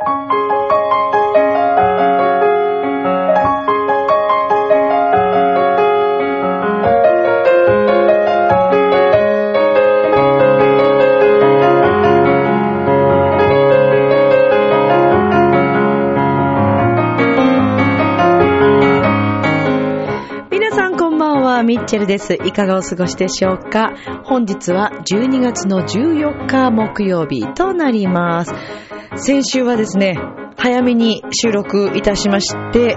皆さんこんばんは、ミッチェルです。いかがお過ごしでしょうか？本日は12月の14日木曜日となります。先週はですね、早めに収録いたしまして、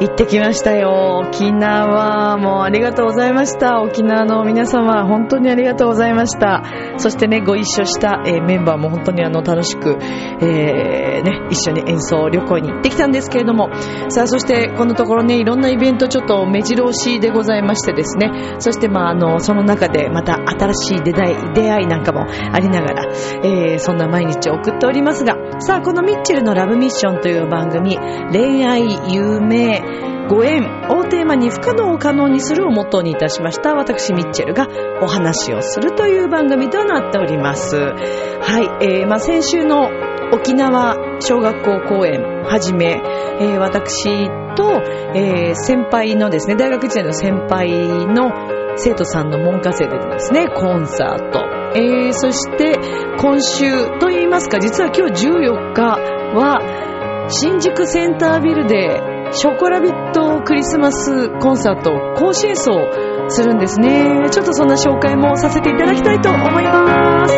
行ってきましたよ。沖縄、もうありがとうございました。沖縄の皆様、本当にありがとうございました。そしてね、ご一緒した、えーメンバーも本当にあの楽しく、えーね、一緒に演奏旅行に行ってきたんですけれども、さあ、そしてこのところね、いろんなイベントちょっと目白押しでございましてですね、そしてまあ、あの、その中でまた新しい出会い、出会いなんかもありながら、えーそんな毎日を送っておりますが、さあ、このミッチェルのラブミッションという番組、恋愛、夢、ご縁をテーマに不可能を可能にするをモットーにいたしました私ミッチェルがお話をするという番組となっております。はい、えー、まあ先週の沖縄小学校公演はじめ、えー私と、えー先輩のですね、大学時代の先輩の生徒さんの門下生でですね、コンサート。えーそして今週と言いますか、実は今日14日は新宿センタービルでショコラビットクリスマスコンサート甲子演奏するんですね。ちょっとそんな紹介もさせていただきたいと思います。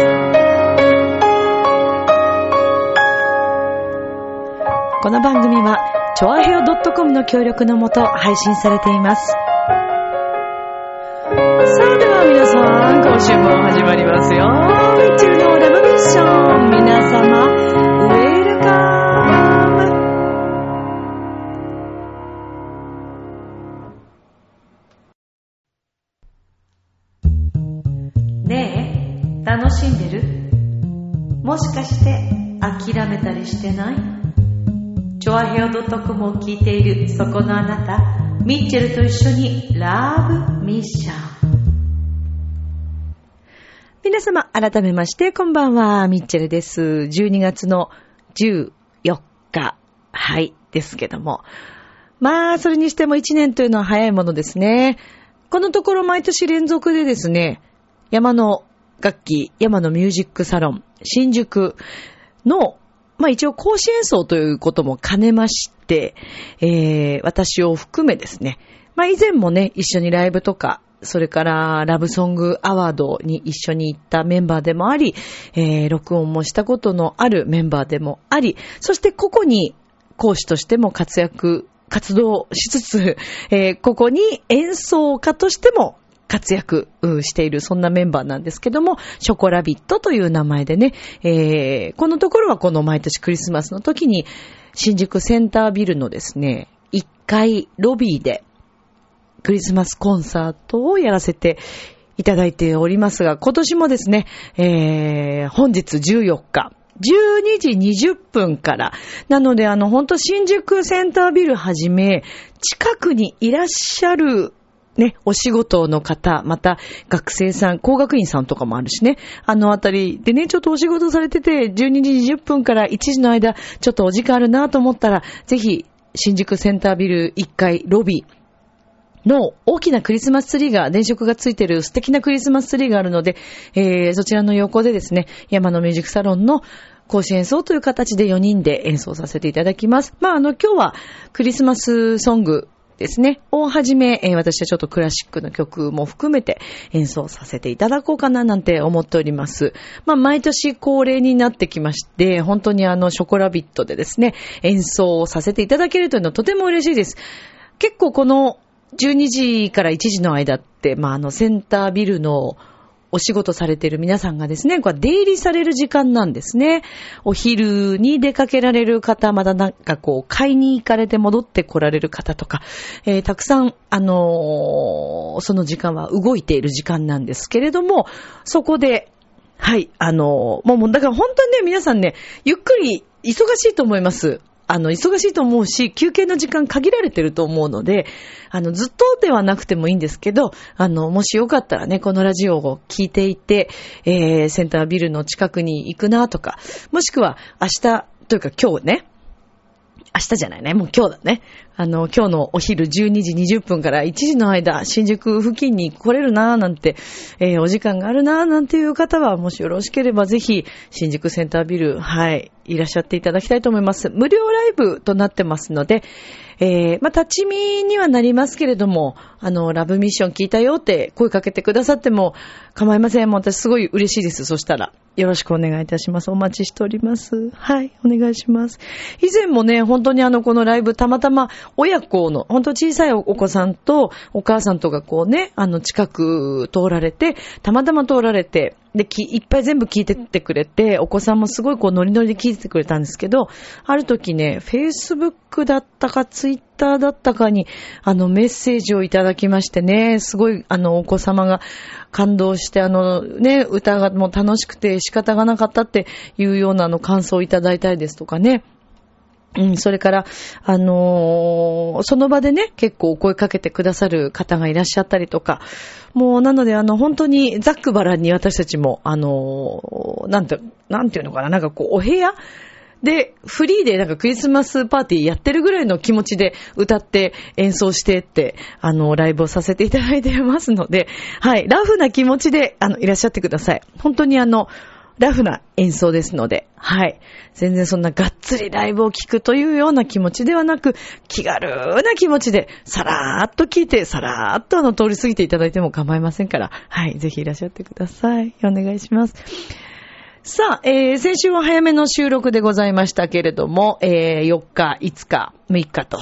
この番組は、チョアヘオ .com の協力のもと配信されています。さあ、では皆さん、今週も始まりますよ。ミッチェルのラブミッション。皆様、かして諦めたりしてない？チョアヘオ .com を聞いているそこのあなた、ミッチェルと一緒にラブミッション。皆様、改めまして、こんばんは、ミッチェルです。12月の14日、はい、ですけども。まあ、それにしても1年というのは早いものですね。このところ毎年連続でですね、山の楽器、山のミュージックサロン、新宿の、まあ一応講師演奏ということも兼ねまして、えー、私を含めですね、まあ以前もね、一緒にライブとか、それからラブソングアワードに一緒に行ったメンバーでもあり、えー、録音もしたことのあるメンバーでもあり、そしてここに講師としても活躍、活動しつつ、えーここに演奏家としても活躍している、そんなメンバーなんですけども、ショコラビットという名前でね、えーこのところはこの毎年クリスマスの時に、新宿センタービルのですね、1階ロビーで、クリスマスコンサートをやらせていただいておりますが、今年もですね、えー、本日14日、12時20分から。なので、あの、本当新宿センタービルはじめ、近くにいらっしゃるね、お仕事の方、また学生さん、工学院さんとかもあるしね、あのあたりでね、ちょっとお仕事されてて、12時20分から1時の間、ちょっとお時間あるなと思ったら、ぜひ、新宿センタービル1階ロビー、の大きなクリスマスツリーが、電飾がついてる素敵なクリスマスツリーがあるので、えー、そちらの横でですね、山のミュージックサロンの講師演奏という形で4人で演奏させていただきます。まあ、あの、今日はクリスマスソングですね、をはじめ、私はちょっとクラシックの曲も含めて演奏させていただこうかななんて思っております。まあ、毎年恒例になってきまして、本当にあの、ショコラビットでですね、演奏をさせていただけるというのはとても嬉しいです。結構この12時から1時の間って、まあ、あの、センタービルのお仕事されている皆さんがですね、これ出入りされる時間なんですね。お昼に出かけられる方、まだなんかこう、買いに行かれて戻って来られる方とか、えーたくさん、あのーその時間は動いている時間なんですけれども、そこで、はい、あのーもう、もうだから本当にね、皆さんね、ゆっくり忙しいと思います。あの、忙しいと思うし、休憩の時間限られてると思うので、あの、ずっとではなくてもいいんですけど、あの、もしよかったらね、このラジオを聞いていて、えー、センタービルの近くに行くなとか、もしくは明日というか今日ね、明日じゃないね。もう今日だね。あの、今日のお昼12時20分から1時の間、新宿付近に来れるなーなんて、えー、お時間があるなーなんていう方は、もしよろしければぜひ、新宿センタービル、はい、いらっしゃっていただきたいと思います。無料ライブとなってますので、えー、まあ、立ち見にはなりますけれども、あの、ラブミッション聞いたよって声かけてくださっても構いません。もう私すごい嬉しいです。そしたら。よろしくお願いいたします。お待ちしております。はい、お願いします。以前もね、本当にあの、このライブ、たまたま親子の、本当小さいお子さんとお母さんとかこうね、あの、近く通られて、たまたま通られて、で、き、いっぱい全部聞いてってくれて、お子さんもすごいこうノリノリで聞いててくれたんですけど、ある時ね、Facebook だったか Twitter だったかに、あのメッセージをいただきましてね、すごいあのお子様が感動して、あのね、歌がもう楽しくて仕方がなかったっていうようなあの感想をいただいたりですとかね、うん、それから、あのー、その場でね、結構お声かけてくださる方がいらっしゃったりとか、もう、なので、あの、本当に、ざっくばらんに私たちも、あのー、なんて、なんていうのかな、なんかこう、お部屋で、フリーでなんかクリスマスパーティーやってるぐらいの気持ちで歌って演奏してって、あの、ライブをさせていただいてますので、はい、ラフな気持ちで、あの、いらっしゃってください。本当にあの、ラフな演奏ですので、はい。全然そんながっつりライブを聴くというような気持ちではなく、気軽な気持ちで、さらーっと聴いて、さらーっとあの通り過ぎていただいても構いませんから、はい。ぜひいらっしゃってください。お願いします。さあ、えー、先週は早めの収録でございましたけれども、えー、4日、5日、6日と、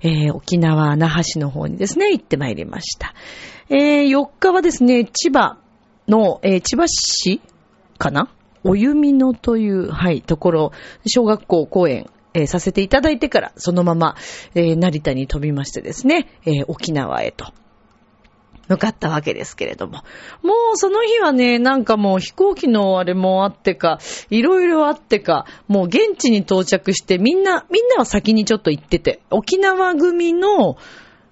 えー、沖縄、那覇市の方にですね、行ってまいりました。えー、4日はですね、千葉の、えー、千葉市かな？お弓野という、はい、ところ、小学校公演、えー、させていただいてから、そのまま、えー、成田に飛びましてですね、えー、沖縄へと。向かったわけですけれども。もうその日はね、なんかもう飛行機のあれもあってか、いろいろあってか、もう現地に到着してみんな、みんなは先にちょっと行ってて、沖縄組の、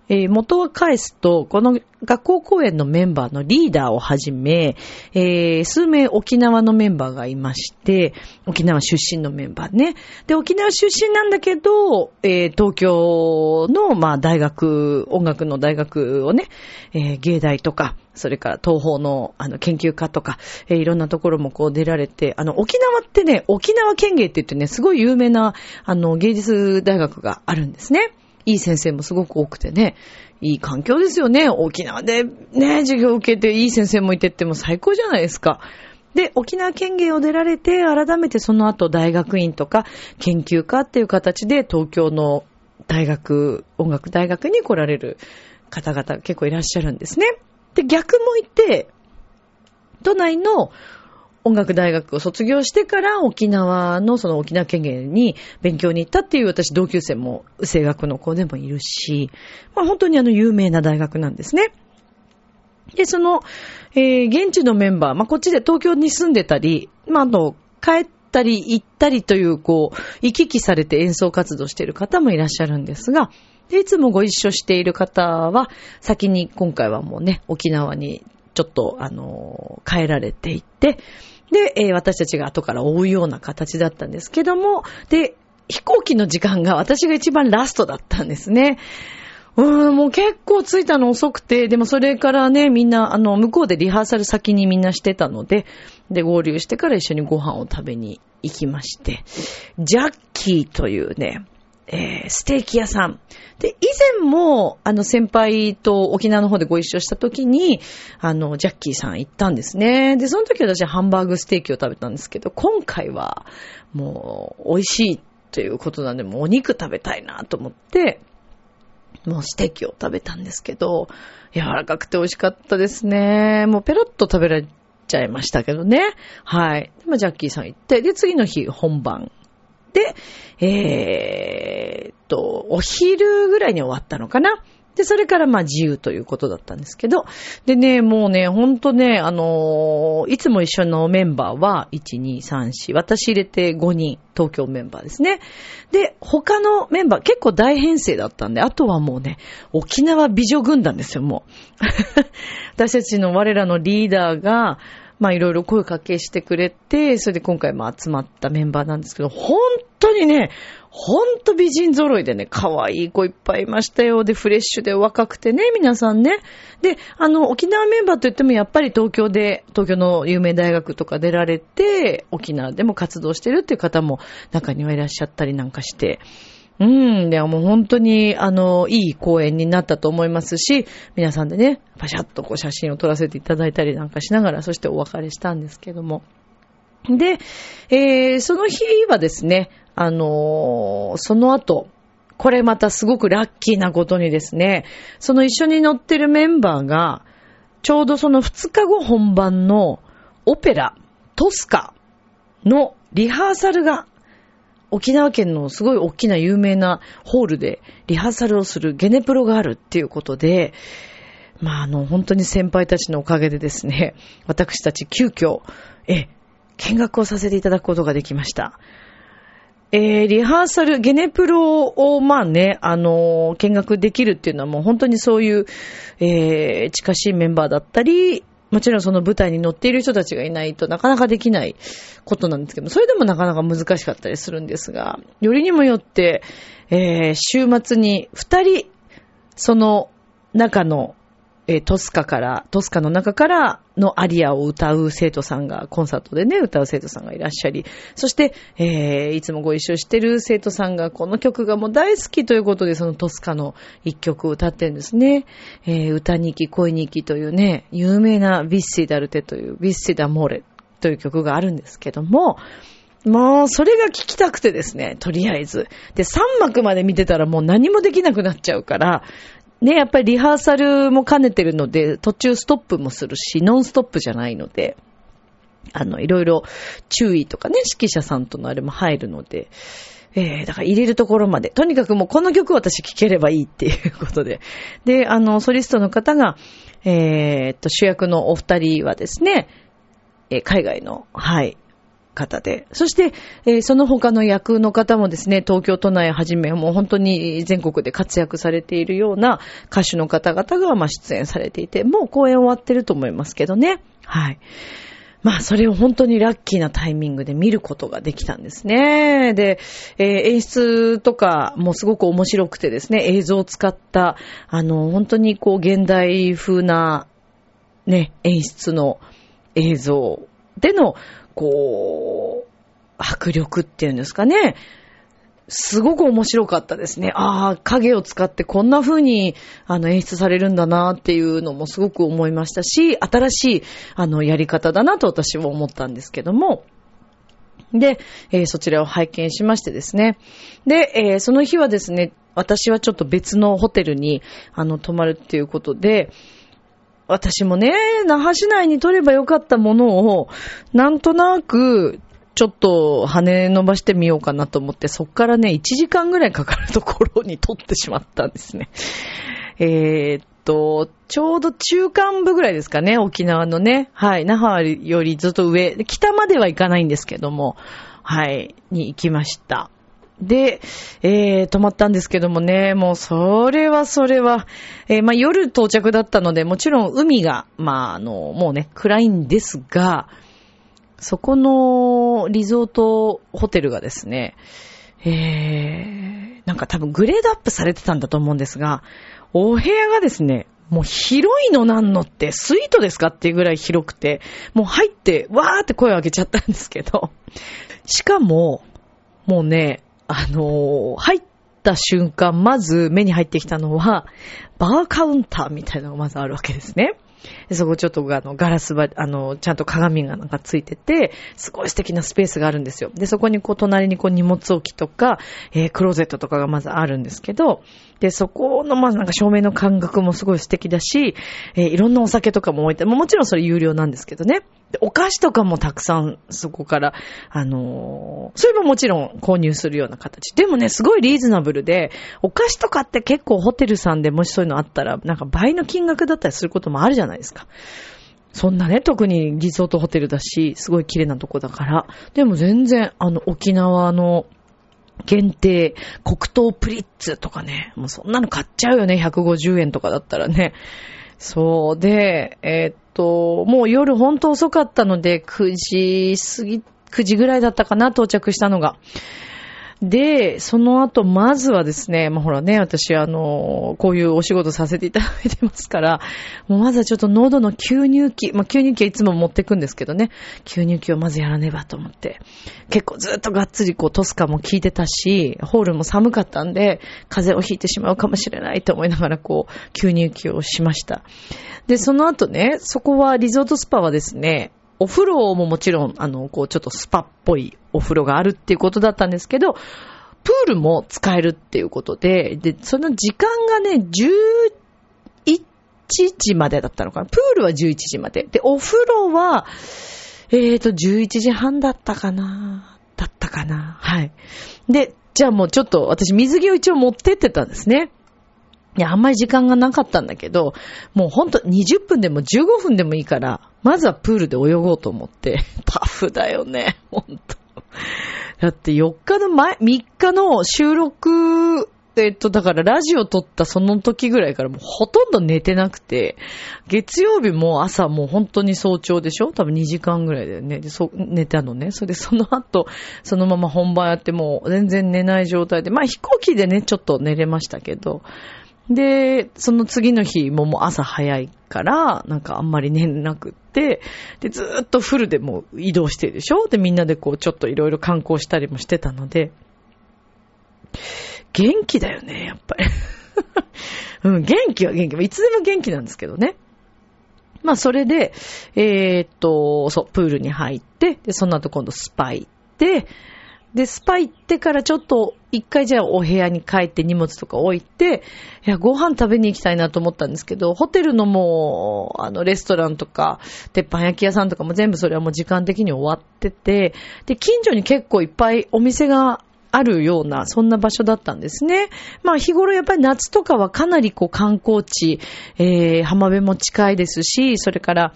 えー、元は返すと、この学校公演のメンバーのリーダーをはじめ、えー、数名沖縄のメンバーがいまして、沖縄出身のメンバーね。で、沖縄出身なんだけど、えー、東京の、まあ、大学、音楽の大学をね、え、芸大とか、それから東方の、あの、研究家とか、え、いろんなところもこう出られて、あの、沖縄ってね、沖縄県芸って言ってね、すごい有名な、あの、芸術大学があるんですね。いい先生もすごく多くてね、いい環境ですよね。沖縄でね、授業を受けていい先生もいてっても最高じゃないですか。で、沖縄県芸を出られて、改めてその後大学院とか研究家っていう形で東京の大学、音楽大学に来られる方々結構いらっしゃるんですね。で、逆もいて、都内の音楽大学を卒業してから沖縄のその沖縄県芸に勉強に行ったっていう私同級生も声楽の子でもいるし、まあ本当にあの有名な大学なんですね。で、その、えー、現地のメンバー、まあこっちで東京に住んでたり、まああと帰ったり行ったりというこう、行き来されて演奏活動している方もいらっしゃるんですが、で、いつもご一緒している方は、先に今回はもうね、沖縄にちょっと、あの、帰られていて、で、えー、私たちが後から追うような形だったんですけども、で、飛行機の時間が私が一番ラストだったんですね。うん、もう結構着いたの遅くて、でもそれからね、みんな、あの、向こうでリハーサル先にみんなしてたので、で、合流してから一緒にご飯を食べに行きまして、ジャッキーというね、えー、ステーキ屋さん。で、以前も、あの、先輩と沖縄の方でご一緒した時に、あの、ジャッキーさん行ったんですね。で、その時私はハンバーグステーキを食べたんですけど、今回は、もう、美味しいということなんで、もうお肉食べたいなと思って、もうステーキを食べたんですけど、柔らかくて美味しかったですね。もうペロッと食べられちゃいましたけどね。はい。で、まあ、ジャッキーさん行って、で、次の日本番、えー、っと、お昼ぐらいに終わったのかな。で、それからまあ自由ということだったんですけど、でね、もうね、ほんとね、あのー、いつも一緒のメンバーは、1、2、3、4、私入れて5人、東京メンバーですね。で、他のメンバー、結構大編成だったんで、あとはもうね、沖縄美女軍団ですよ、もう。私たちの我らのリーダーが、まあいろいろ声かけしてくれて、それで今回も集まったメンバーなんですけど、本当にね、ほんと美人揃いでね、可愛い子いっぱいいましたよ。で、フレッシュで若くてね、皆さんね。で、あの、沖縄メンバーといってもやっぱり東京で、東京の有名大学とか出られて、沖縄でも活動してるっていう方も中にはいらっしゃったりなんかして、うん、ではもう本当に、あの、いい公演になったと思いますし、皆さんでね、パシャッとこう写真を撮らせていただいたりなんかしながら、そしてお別れしたんですけども。で、えー、その日はですね、あのー、その後、これまたすごくラッキーなことにですね、その一緒に乗ってるメンバーが、ちょうどその2日後本番のオペラ、トスカのリハーサルが、沖縄県のすごい大きな有名なホールでリハーサルをするゲネプロがあるっていうことで、まあ、あの、本当に先輩たちのおかげでですね、私たち急遽、え、見学をさせていただくことができました。えー、リハーサル、ゲネプロを、まあね、あのー、見学できるっていうのはもう本当にそういう、えー、近しいメンバーだったり、もちろんその舞台に乗っている人たちがいないとなかなかできないことなんですけど、それでもなかなか難しかったりするんですが、よりにもよって、えー、週末に二人、その中のえー、トスカから、トスカの中からのアリアを歌う生徒さんが、コンサートでね、歌う生徒さんがいらっしゃり、そして、えー、いつもご一緒してる生徒さんが、この曲がもう大好きということで、そのトスカの一曲を歌ってるんですね。えー、歌に行き、恋に行きというね、有名なビッシダルテという、ビッシダモーレという曲があるんですけども、もう、それが聞きたくてですね、とりあえず。で、3幕まで見てたらもう何もできなくなっちゃうから、ね、やっぱりリハーサルも兼ねてるので、途中ストップもするし、ノンストップじゃないので、あの、いろいろ注意とかね、指揮者さんとのあれも入るので、えー、だから入れるところまで。とにかくもうこの曲私聴ければいいっていうことで。で、あの、ソリストの方が、えー、っと、主役のお二人はですね、えー、海外の、はい、方で。そして、えー、その他の役の方もですね、東京都内はじめ、もう本当に全国で活躍されているような歌手の方々が、まあ、出演されていて、もう公演終わってると思いますけどね。はい。まあ、それを本当にラッキーなタイミングで見ることができたんですね。で、えー、演出とかもすごく面白くてですね、映像を使った、あの、本当にこう、現代風な、ね、演出の映像での、こう、迫力っていうんですかね。すごく面白かったですね。ああ、影を使ってこんな風に、あの、演出されるんだなっていうのもすごく思いましたし、新しい、あの、やり方だなと私は思ったんですけども。で、えー、そちらを拝見しましてですね。で、えー、その日はですね、私はちょっと別のホテルに、あの、泊まるっていうことで、私もね、那覇市内に取ればよかったものを、なんとなく、ちょっと羽伸ばしてみようかなと思って、そっからね、1時間ぐらいかかるところに取ってしまったんですね。えー、っと、ちょうど中間部ぐらいですかね、沖縄のね。はい、那覇よりずっと上、北までは行かないんですけども、はい、に行きました。で、えー、泊まったんですけどもね、もうそれはそれは、えー、まあ夜到着だったので、もちろん海が、まああの、もうね、暗いんですが、そこのリゾートホテルがですね、えー、なんか多分グレードアップされてたんだと思うんですが、お部屋がですね、もう広いのなんのってスイートですかっていうぐらい広くて、もう入って、わーって声を上げちゃったんですけど、しかも、もうね、あのー、入った瞬間、まず目に入ってきたのは、バーカウンターみたいなのがまずあるわけですね。でそこちょっとあのガラスば、あの、ちゃんと鏡がなんかついてて、すごい素敵なスペースがあるんですよ。で、そこにこう隣にこう荷物置きとか、えー、クローゼットとかがまずあるんですけど、で、そこのまずなんか照明の感覚もすごい素敵だし、えー、いろんなお酒とかも置いて、もちろんそれ有料なんですけどね。で、お菓子とかもたくさんそこから、あのー、それももちろん購入するような形。でもね、すごいリーズナブルで、お菓子とかって結構ホテルさんでもしそういうのあったら、なんか倍の金額だったりすることもあるじゃないですかか。そんなね、特にリゾートホテルだし、すごい綺麗なとこだから。でも全然、あの、沖縄の限定、黒糖プリッツとかね、もうそんなの買っちゃうよね、150円とかだったらね。そうで、えー、っと、もう夜ほんと遅かったので、9時過ぎ、9時ぐらいだったかな、到着したのが。で、その後、まずはですね、まあ、ほらね、私、あの、こういうお仕事させていただいてますから、もうまずはちょっと喉の吸入器、まあ、吸入器はいつも持ってくんですけどね、吸入器をまずやらねばと思って、結構ずっとがっつりこうトスカも効いてたし、ホールも寒かったんで、風邪をひいてしまうかもしれないと思いながらこう、吸入器をしました。で、その後ね、そこはリゾートスパはですね、お風呂ももちろん、あの、こう、ちょっとスパっぽいお風呂があるっていうことだったんですけど、プールも使えるっていうことで、で、その時間がね、11時までだったのかな。プールは11時まで。で、お風呂は、えーと、11時半だったかな。だったかな。はい。で、じゃあもうちょっと私水着を一応持ってってたんですね。いや、あんまり時間がなかったんだけど、もうほんと20分でも15分でもいいから、まずはプールで泳ごうと思って、タフだよね、ほんと。だって4日の前、3日の収録、えっと、だからラジオ撮ったその時ぐらいからもうほとんど寝てなくて、月曜日も朝もう本当に早朝でしょ？多分2時間ぐらいだよね。で、そ、寝たのね。それでその後、そのまま本番やってもう全然寝ない状態で、まあ飛行機でね、ちょっと寝れましたけど、で、その次の日ももう朝早いから、なんかあんまり寝なくって、で、ずーっとフルでもう移動してるでしょ？で、みんなでこうちょっといろいろ観光したりもしてたので、元気だよね、やっぱり。うん、元気は元気。いつでも元気なんですけどね。まあ、それで、えー、っと、そう、プールに入って、で、その後今度スパ行って、で、スパ行ってからちょっと、一回じゃあお部屋に帰って荷物とか置いて、いや、ご飯食べに行きたいなと思ったんですけど、ホテルのもう、あの、レストランとか、鉄板焼き屋さんとかも全部それはもう時間的に終わってて、で、近所に結構いっぱいお店があるような、そんな場所だったんですね。まあ日頃やっぱり夏とかはかなりこう観光地、えー、浜辺も近いですし、それから、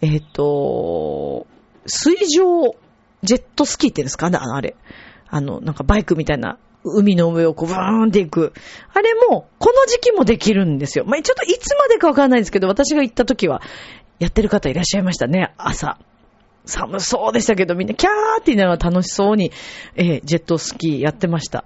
えっ、ー、と、水上ジェットスキーって言うんですか？ねあれ。あの、なんかバイクみたいな海の上をこう、ブーンっていく。あれも、この時期もできるんですよ。まあ、ちょっといつまでかわかんないですけど、私が行った時は、やってる方いらっしゃいましたね、朝。寒そうでしたけど、みんなキャーって言いながら楽しそうに、えー、ジェットスキーやってました。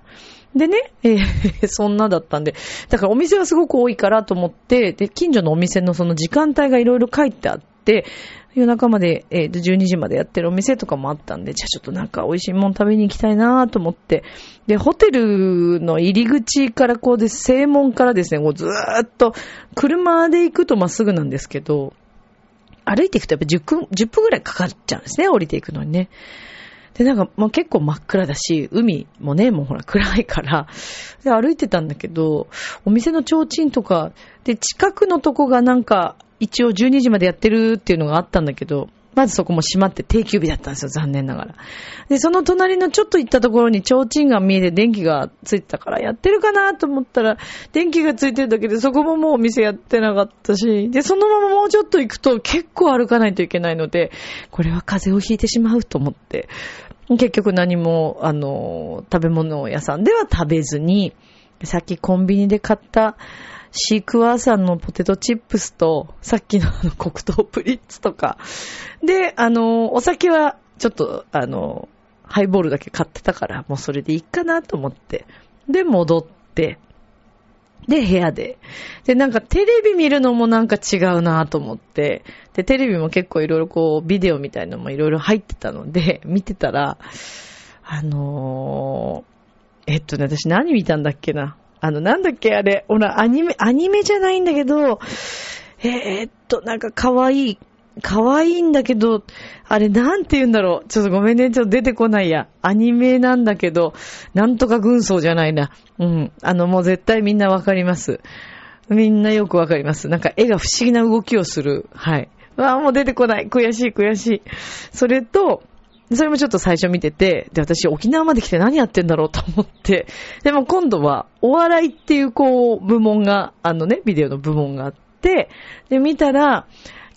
でね、えー、そんなだったんで、だからお店がすごく多いからと思って、で、近所のお店のその時間帯がいろいろ書いてあって、夜中まで、えっー、12時までやってるお店とかもあったんで、じゃあちょっとなんか美味しいもん食べに行きたいなと思って、で、ホテルの入り口からこうで、正門からですね、こうずーっと、車で行くとまっすぐなんですけど、歩いていくとやっぱ10分、10分ぐらいかかっちゃうんですね、降りていくのにね。で、なんか、もう結構真っ暗だし、海もね、もうほら暗いから、で、歩いてたんだけど、お店の提灯とか、で、近くのとこがなんか、一応12時までやってるっていうのがあったんだけど、まずそこも閉まって定休日だったんですよ、残念ながら。で、その隣のちょっと行ったところに提灯が見えて電気がついてたから、やってるかなと思ったら、電気がついてるだけでそこももうお店やってなかったし、で、そのままもうちょっと行くと結構歩かないといけないので、これは風邪をひいてしまうと思って、結局何も、あの、食べ物屋さんでは食べずに、さっきコンビニで買ったシークワーサーのポテトチップスと、さっきのの黒糖プリッツとか。で、あの、お酒はちょっと、あの、ハイボールだけ買ってたから、もうそれでいいかなと思って。で、戻って、で、部屋で。で、なんかテレビ見るのもなんか違うなと思って。で、テレビも結構いろいろこう、ビデオみたいのもいろいろ入ってたので、見てたら、あのー、えっとね、私何見たんだっけな。あの、なんだっけあれ、ほら、アニメ、アニメじゃないんだけど、えー、っと、なんか可愛い、可愛いんだけど、あれなんて言うんだろう。ちょっとごめんね、ちょっと出てこないや。アニメなんだけど、なんとか軍曹じゃないな。うん。あの、もう絶対みんなわかります。みんなよくわかります。なんか絵が不思議な動きをする。はい。わあ、もう出てこない。悔しい、悔しい。それと、それもちょっと最初見てて、で、私沖縄まで来て何やってんだろうと思って、でも今度はお笑いっていうこう部門が、あのね、ビデオの部門があって、で、見たら、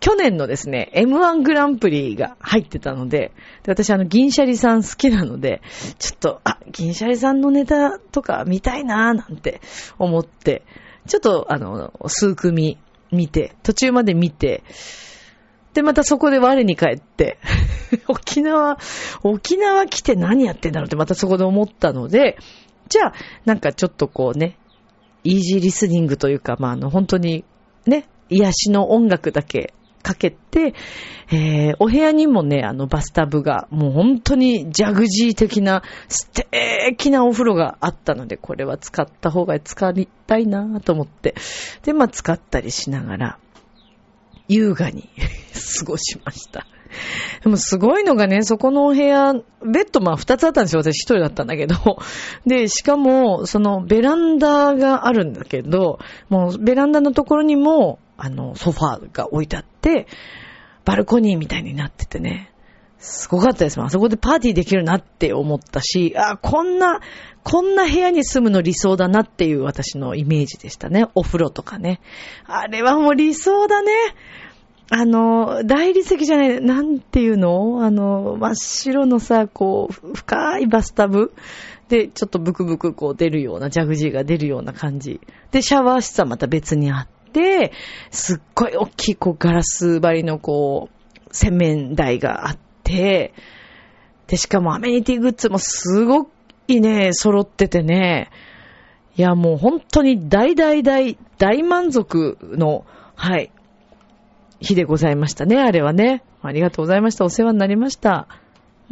去年のですね、M1 グランプリが入ってたので、で私あの、銀シャリさん好きなので、ちょっと、あ、銀シャリさんのネタとか見たいなーなんて思って、ちょっとあの、数組見て、途中まで見て、で、またそこで我に返って、沖縄、沖縄来て何やってんだろうってまたそこで思ったので、じゃあ、なんかちょっとこうね、イージーリスニングというか、まあ、あの、本当に、ね、癒しの音楽だけかけて、えー、お部屋にもね、あの、バスタブが、もう本当にジャグジー的な素敵なお風呂があったので、これは使った方が使いたいなと思って。で、まあ、使ったりしながら、優雅に 過ごしました。でもすごいのがね、そこのお部屋、ベッドまあ二つあったんですよ。私一人だったんだけど。で、しかも、そのベランダがあるんだけど、もうベランダのところにも、あの、ソファーが置いてあって、バルコニーみたいになっててね。すごかったです。あそこでパーティーできるなって思ったし、あ、こんな、こんな部屋に住むの理想だなっていう私のイメージでしたね。お風呂とかね。あれはもう理想だね。あの、大理石じゃない、なんていうの？あの、真っ白のさ、こう、深いバスタブ？で、ちょっとブクブクこう出るような、ジャグジーが出るような感じ。で、シャワー室はまた別にあってて、すっごい大きい、こう、ガラス張りのこう、洗面台があって、で、しかもアメニティグッズもすごいね、揃っててね、いや、もう本当に大大大大満足の、はい、日でございましたね、あれはね。ありがとうございました。お世話になりました。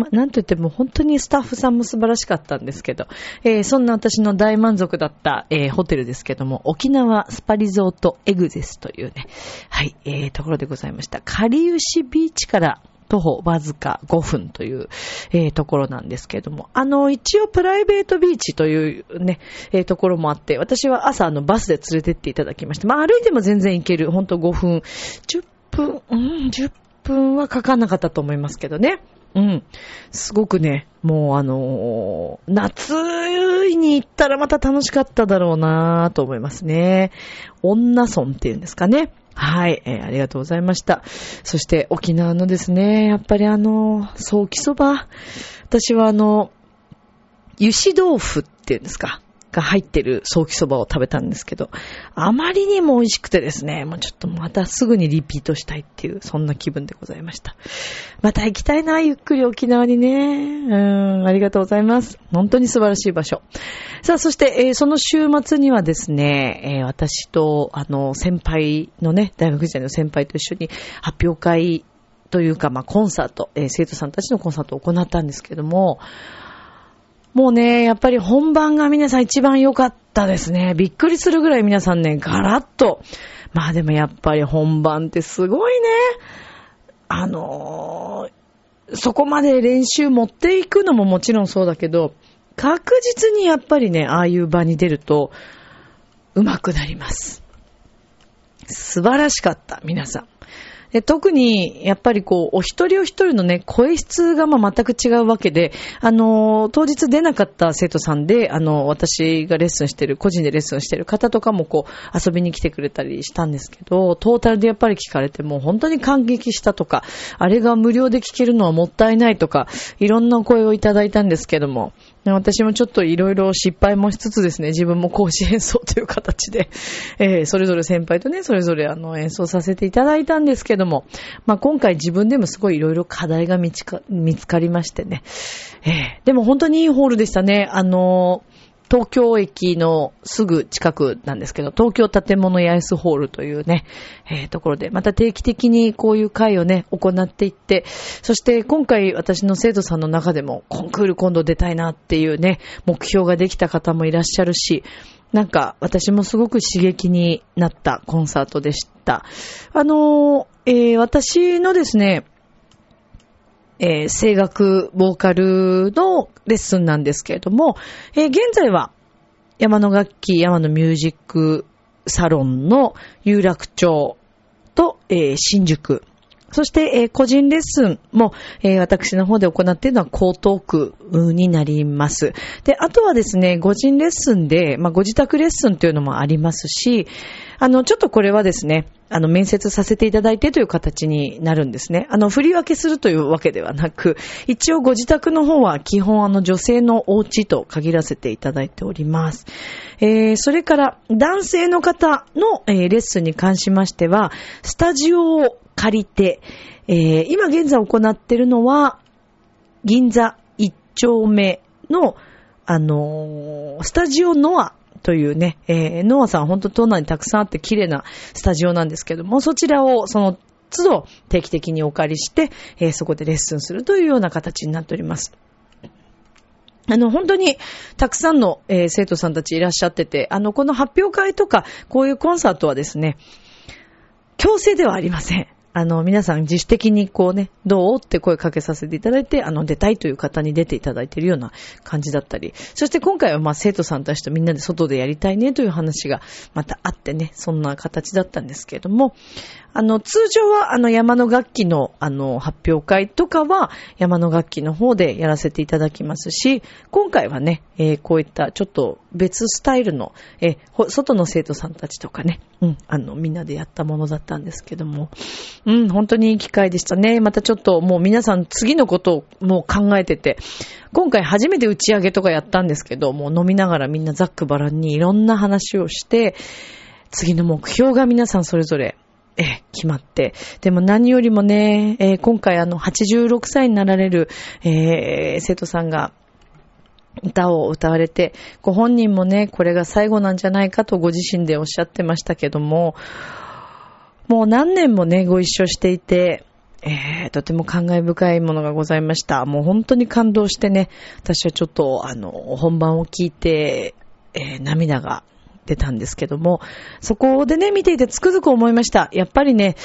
まあ、なんといっても本当にスタッフさんも素晴らしかったんですけど、えーそんな私の大満足だった、えーホテルですけども、沖縄スパリゾートエグゼスというね、はい、えーところでございました。カリウシビーチから徒歩わずか5分という、えーところなんですけれども、あの、一応プライベートビーチというね、えーところもあって、私は朝あのバスで連れてっていただきまして、まあ歩いても全然行ける、ほんと5分、10分、うん、10分はかかんなかったと思いますけどね。うん。すごくね、もうあのー夏に行ったらまた楽しかっただろうなぁと思いますね。女村っていうんですかね。はい、えーありがとうございました。そして沖縄のですね、やっぱりあの、ソーキそば。私はあの、油脂豆腐っていうんですかが入ってるソーキそばを食べたんですけど、あまりにも美味しくてですね、もうちょっとまたすぐにリピートしたいっていう、そんな気分でございました。また行きたいな、ゆっくり沖縄にね。うん、ありがとうございます。本当に素晴らしい場所。さあ、そして、えーその週末にはですね、えー私と、あの、先輩のね、大学時代の先輩と一緒に発表会というか、まあ、コンサート、えー生徒さんたちのコンサートを行ったんですけども、もうね、やっぱり本番が皆さん一番良かったですね。びっくりするぐらい皆さんね、ガラッと。まあでもやっぱり本番ってすごいね。あのーそこまで練習持っていくのももちろんそうだけど、確実にやっぱりね、ああいう場に出ると、上手くなります。素晴らしかった、皆さん。で特に、やっぱりこう、お一人お一人のね、声質がまあ全く違うわけで、あの、当日出なかった生徒さんで、あの、私がレッスンしてる、個人でレッスンしてる方とかもこう、遊びに来てくれたりしたんですけど、トータルでやっぱり聞かれても本当に感激したとか、あれが無料で聞けるのはもったいないとか、いろんな声をいただいたんですけども、私もちょっといろいろ失敗もしつつですね、自分も講師演奏という形で、えーそれぞれ先輩とね、それぞれあの演奏させていただいたんですけども、まあ今回自分でもすごいいろいろ課題が見つか見つかりましてね、えーでも本当にいいホールでしたね。あのー東京駅のすぐ近くなんですけど、東京建物八重洲ホールというね、えーところで、また定期的にこういう会をね、行っていって、そして今回私の生徒さんの中でも、コンクール今度出たいなっていうね、目標ができた方もいらっしゃるし、なんか私もすごく刺激になったコンサートでした。あのーえー私のですね、えー声楽、ボーカルのレッスンなんですけれども、えー現在は山の楽器、山のミュージックサロンの有楽町と、えー新宿、そして、えー個人レッスンも、えー私の方で行っているのは江東区になります。で、あとはですね、個人レッスンで、まあ、ご自宅レッスンというのもありますし、あの、ちょっとこれはですね、あの、面接させていただいてという形になるんですね。あの、振り分けするというわけではなく、一応ご自宅の方は基本あの、女性のお家と限らせていただいております。えー、それから、男性の方の、えーレッスンに関しましては、スタジオを借りて、えー、今現在行っているのは、銀座一丁目の、あのー、スタジオノアというね、えー、ノアさん本当都内にたくさんあって綺麗なスタジオなんですけども、そちらをその都度定期的にお借りして、えー、そこでレッスンするというような形になっております。あの、本当にたくさんの、えー、生徒さんたちいらっしゃってて、あの、この発表会とか、こういうコンサートはですね、強制ではありません。あの、皆さん自主的にこうね、どうって声かけさせていただいて、あの、出たいという方に出ていただいているような感じだったり、そして今回はまあ生徒さんたちとみんなで外でやりたいねという話がまたあってね、そんな形だったんですけれども、あの、通常はあの山の楽器のあの発表会とかは山の楽器の方でやらせていただきますし、今回はね、えー、こういったちょっと別スタイルの、えー、外の生徒さんたちとかね、うん、あの、みんなでやったものだったんですけども、うん、本当にいい機会でしたね。またちょっともう皆さん次のことをもう考えてて、今回初めて打ち上げとかやったんですけど、もう飲みながらみんなざっくばらんにいろんな話をして、次の目標が皆さんそれぞれえ、決まって。でも何よりもね、えー、今回あの、86歳になられる、えー、生徒さんが、歌を歌われて、ご本人もね、これが最後なんじゃないかとご自身でおっしゃってましたけども、もう何年もね、ご一緒していて、えー、とても感慨深いものがございました。もう本当に感動してね、私はちょっと、あの、本番を聞いて、えー、涙が出たんですけども、そこでね、見ていてつくづく思いました。やっぱりね、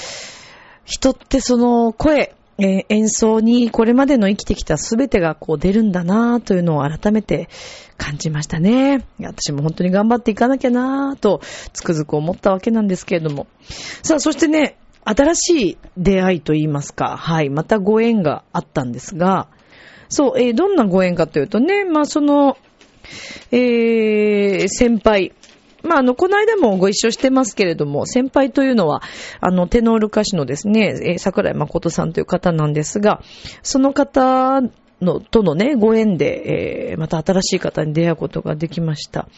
人ってその声、えー、演奏にこれまでの生きてきたすべてがこう出るんだなぁというのを改めて感じましたね。私も本当に頑張っていかなきゃなぁとつくづく思ったわけなんですけれども。さあ、そしてね、新しい出会いと言いますか、はい、またご縁があったんですが、そう、えー、どんなご縁かというとね、まあその、えー、先輩、まあ、あの、この間もご一緒してますけれども、先輩というのは、あの、テノール歌手のですね、桜井誠さんという方なんですが、その方の、とのね、ご縁で、えー、また新しい方に出会うことができました。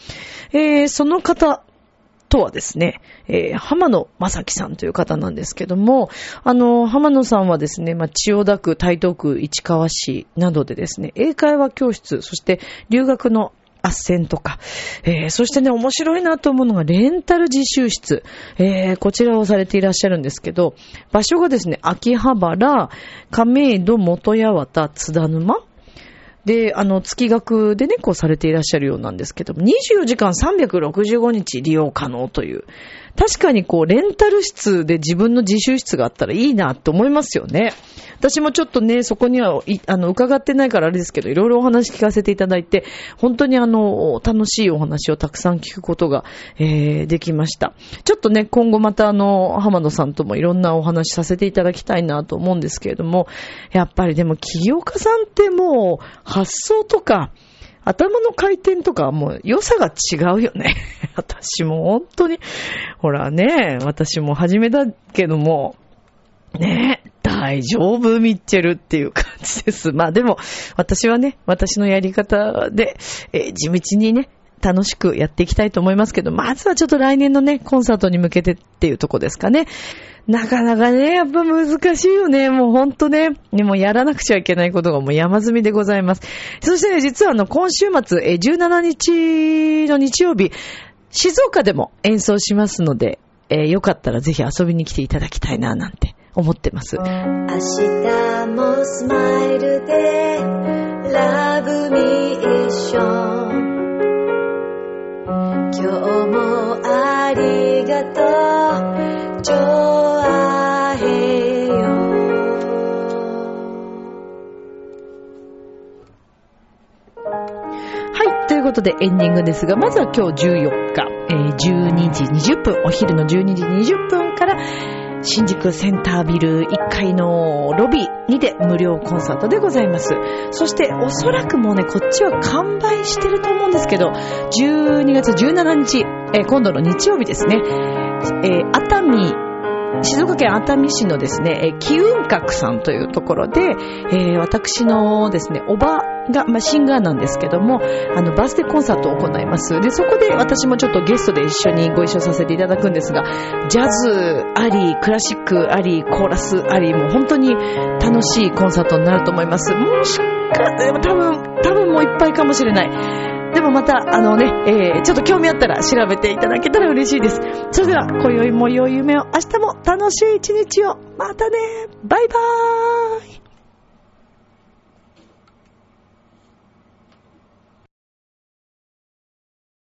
えー、その方とはですね、えー、浜野正樹さんという方なんですけども、あの、浜野さんはですね、まあ、千代田区、台東区、市川市などでですね、英会話教室、そして留学の斡旋とか、えー、そしてね、面白いなと思うのが、レンタル自習室、えー、こちらをされていらっしゃるんですけど、場所がですね、秋葉原、亀戸、元八幡、津田沼で、あの、月額でね、こうされていらっしゃるようなんですけども、24時間365日利用可能という。確かにこう、レンタル室で自分の自習室があったらいいなって思いますよね。私もちょっとね、そこには、あの、伺ってないからあれですけど、いろいろお話聞かせていただいて、本当にあの、楽しいお話をたくさん聞くことが、えー、できました。ちょっとね、今後またあの、浜野さんともいろんなお話させていただきたいなと思うんですけれども、やっぱりでも、起業家さんってもう、発想とか、頭の回転とかもう良さが違うよね。私も本当に、ほらね、私も初めだけども、ね、大丈夫、ミッチェルっていう感じです。まあでも、私はね、私のやり方で、えー、地道にね、楽しくやっていきたいと思いますけど、まずはちょっと来年のね、コンサートに向けてっていうとこですかね。なかなかね、やっぱ難しいよね。もうほんとね。でもやらなくちゃいけないことがもう山積みでございます。そしてね、実はあの、今週末、17日の日曜日、静岡でも演奏しますので、えー、よかったらぜひ遊びに来ていただきたいな、なんて思ってます。明日もスマイルで、ラブミーション。今日もありがとう、ちょあへよ。はい、ということでエンディングですが、まずは今日14日、えー、12時20分、お昼の12時20分から、新宿センタービル1階のロビーにて無料コンサートでございます。そしておそらくもうね、こっちは完売してると思うんですけど、12月17日、えー、今度の日曜日ですね、えー、熱海、静岡県熱海市のですね、えー、気運閣さんというところで、えー、私のですね、おばが、まあ、シンガーなんですけども、あの、バースデーコンサートを行います。で、そこで私もちょっとゲストで一緒にご一緒させていただくんですが、ジャズあり、クラシックあり、コーラスあり、もう本当に楽しいコンサートになると思います。もしか、でも多分、多分もういっぱいかもしれない。でもまた、あのね、えー、ちょっと興味あったら調べていただけたら嬉しいです。それでは、今宵も良い夢を、明日も楽しい一日を。またねバイバーイ